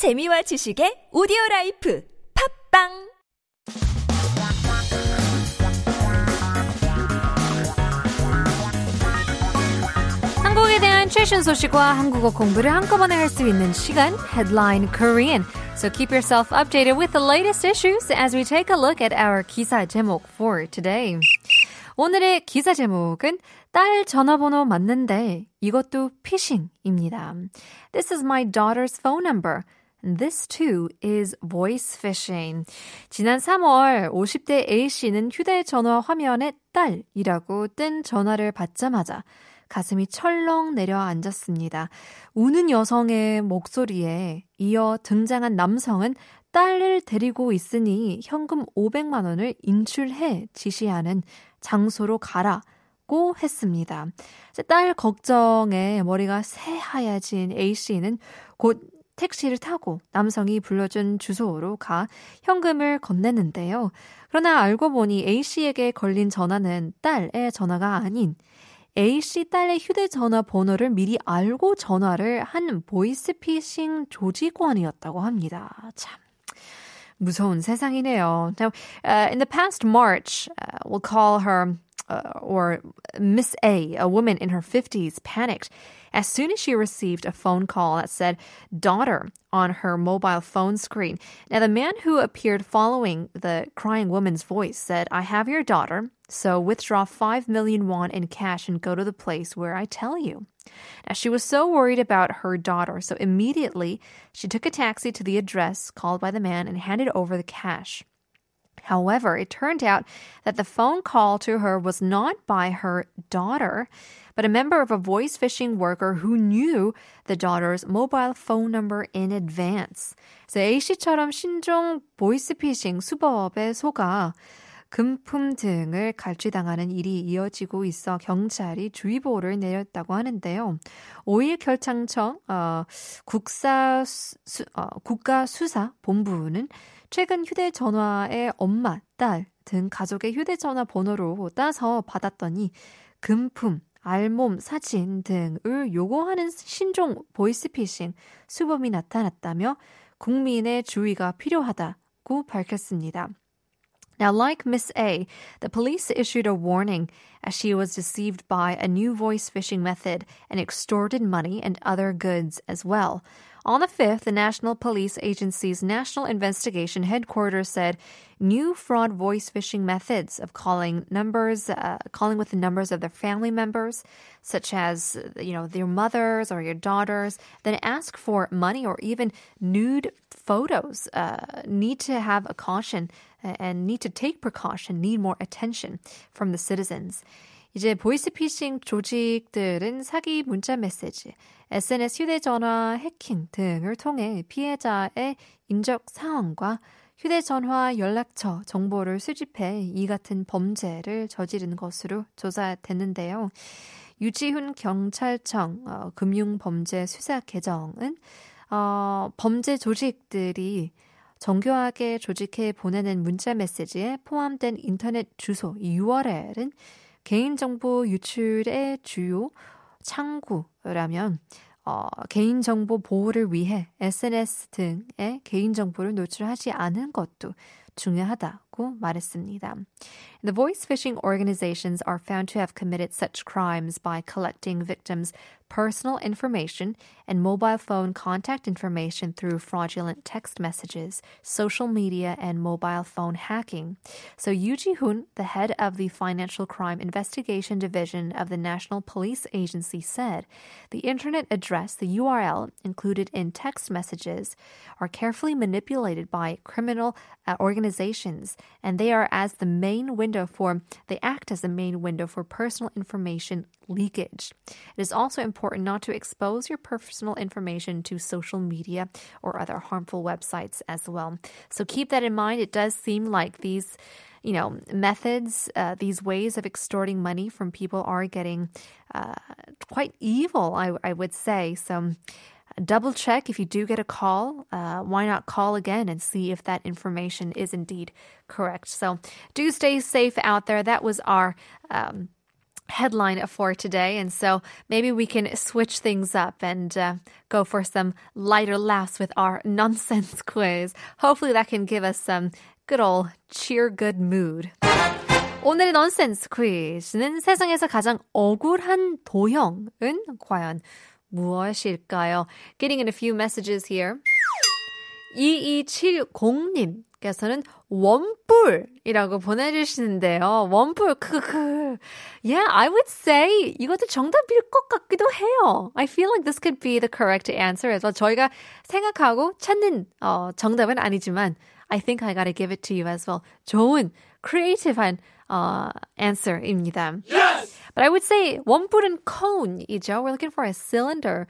재미와 지식의 오디오 라이프 팝빵 한국에 대한 최신 소식과 한국어 공부를 한꺼번에 할 수 있는 시간 Headline Korean. So keep yourself updated with the latest issues as we take a look at our 기사 제목 for today. 오늘의 기사 제목은 딸 전화번호 맞는데 이것도 피싱입니다. This is my daughter's phone number. This too is voice phishing. 지난 3월 50대 A씨는 휴대전화 화면에 딸이라고 뜬 전화를 받자마자 가슴이 철렁 내려앉았습니다. 우는 여성의 목소리에 이어 등장한 남성은 딸을 데리고 있으니 현금 500만 원을 인출해 지시하는 장소로 가라 고 했습니다. 딸 걱정에 머리가 새하얘진 A씨는 곧 택시를 타고 남성이 불러준 주소로 가 현금을 건네는데요. 그러나 알고 보니 A씨에게 걸린 전화는 딸의 전화가 아닌 A씨 딸의 휴대전화 번호를 미리 알고 전화를 한 보이스피싱 조직원이었다고 합니다. 참. 무서운 세상이네요. Now, uh, in the past March, uh, we'll call her uh, or Miss A, a woman in her 50s, panicked as soon as she received a phone call that said daughter on her mobile phone screen. Now, the man who appeared following the crying woman's voice said, I have your daughter, so withdraw 5 million won in cash and go to the place where I tell you. Now, she was so worried about her daughter, so immediately she took a taxi to the address called by the man and handed over the cash. However, it turned out that the phone call to her was not by her daughter, but a member of a voice phishing worker who knew the daughter's mobile phone number in advance. 그래서 A씨처럼 신종 보이스피싱 수법에 속아 금품 등을 갈취당하는 일이 이어지고 있어 경찰이 주의보를 내렸다고 하는데요. 5일 결창청 어, 국사 수, 어, 국가수사본부는 최근 휴대전화의 엄마, 딸 등 가족의 휴대전화 번호로 따서 받았더니 금품, 알몸, 사진 등을 요구하는 신종 보이스피싱 수범이 나타났다며 국민의 주의가 필요하다고 밝혔습니다. Now, like Miss A, the police issued a warning as she was deceived by a new voice phishing method and extorted money and other goods as well. On the 5th, the National Police Agency's National Investigation Headquarters said new fraud voice phishing methods of calling numbers, uh, calling with the numbers of their family members, such as, you know, their mothers or your daughters, then ask for money or even nude photos, uh, need to have a caution and need to take precaution, need more attention from the citizens. 이제 보이스피싱 조직들은 사기 문자 메시지, SNS 휴대전화 해킹 등을 통해 피해자의 인적 사항과 휴대전화 연락처 정보를 수집해 이 같은 범죄를 저지른 것으로 조사됐는데요. 유지훈 경찰청 어, 금융범죄 수사 계정은 어, 범죄 조직들이 정교하게 조직해 보내는 문자 메시지에 포함된 인터넷 주소 URL은 개인정보 유출의 주요 창구라면 어, 개인정보 보호를 위해 SNS 등의 개인정보를 노출하지 않은 것도 중요하다고 말했습니다. The voice phishing organizations are found to have committed such crimes by collecting victims' personal information and mobile phone contact information through fraudulent text messages, social media, and mobile phone hacking. So Yu Ji-hoon, the head of the Financial Crime Investigation Division of the National Police Agency said, the internet address, the URL included in text messages, are carefully manipulated by criminal uh, organizations, and they are as the main window for they act as the main window for personal information leakage. It is also important not to expose your personal information to social media or other harmful websites as well. So keep that in mind. It does seem like these you know, methods, uh, these ways of extorting money from people are getting uh, quite evil, I, I would say. So, double check if you do get a call. Uh, why not call again and see if that information is indeed correct? So, do stay safe out there. That was our. Um, headline for today. And so maybe we can switch things up and uh, go for some lighter laughs with our nonsense quiz. Hopefully that can give us some good old cheer good mood. 오늘의 nonsense 퀴즈는 세상에서 가장 억울한 도형은 과연 무엇일까요? Getting in a few messages here. 2270님 께서는 원뿔이라고 보내주시는데요. 원뿔, 크크. Yeah, I would say 이것도 정답일 것 같기도 해요. I feel like this could be the correct answer. 그래서 저희가 생각하고 찾는 어, 정답은 아니지만 I think I gotta give it to you as well. 좋은, creative한 uh, answer입니다. Yes! But I would say 원뿔은 cone이죠. We're looking for a cylinder.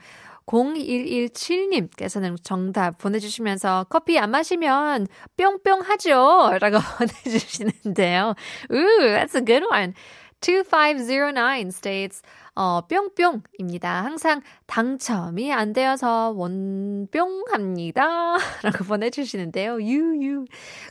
0117님께서는 정답 보내주시면서 커피 안 마시면 뿅뿅 하죠. 라고 보내주시는데요. Ooh, that's a good one. 2509 states, 어, 뿅뿅입니다. 항상 당첨이 안 되어서 원뿅합니다. 라고 보내주시는데요. 유유.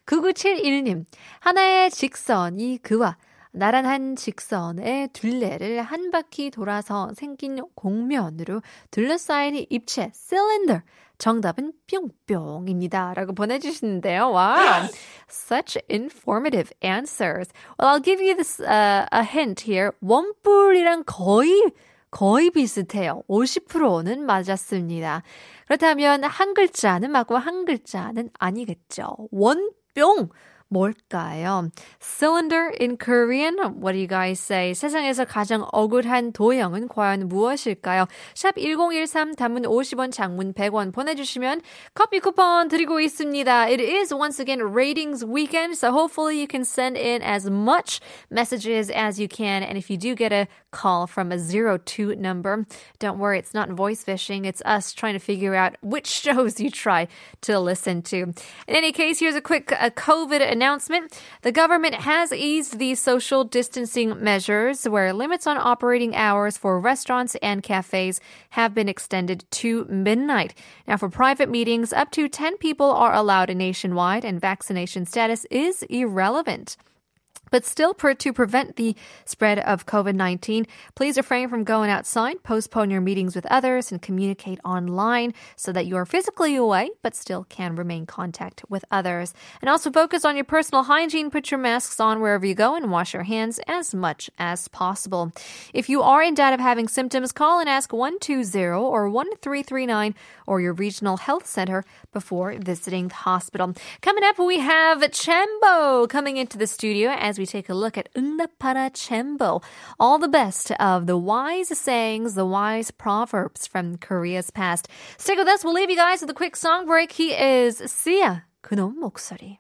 9971님, 하나의 직선이 그와 나란한 직선의 둘레를 한 바퀴 돌아서 생긴 공면으로 둘러싸인 입체 실린더. 정답은 뿅뿅입니다. 라고 보내주시는데요. 와, wow. such informative answers. Well, I'll give you this uh, a hint here. 원뿔이랑 거의 거의 비슷해요. 50%는 맞았습니다. 그렇다면 한 글자는 맞고 한 글자는 아니겠죠. 원뿅 뭘까요? Cylinder in Korean. What do you guys say? 세상에서 가장 억울한 도형은 과연 무엇일까요? 샵 1013 단문 50원 장문 100원 보내주시면 커피 쿠폰 드리고 있습니다. It is once again ratings weekend, so hopefully you can send in as much messages as you can. And if you do get a call from a 02 number, don't worry, it's not voice phishing. It's us trying to figure out which shows you try to listen to. In any case, here's a quick uh, COVID announcement. The government has eased the social distancing measures where limits on operating hours for restaurants and cafes have been extended to midnight. Now, for private meetings, up to 10 people are allowed nationwide and vaccination status is irrelevant. But still, per, to prevent the spread of COVID 19, please refrain from going outside, postpone your meetings with others, and communicate online so that you are physically away but still can remain contact with others. And also focus on your personal hygiene, put your masks on wherever you go, and wash your hands as much as possible. If you are in doubt of having symptoms, call and ask 120 or 1339 or your regional health center before visiting the hospital. Coming up, we have Chambo coming into the studio as we take a look at 응답하라 Chambo. All the best of the wise sayings, the wise proverbs from Korea's past. Stick with us. We'll leave you guys with a quick song break. He is Sia. 그놈 목소리.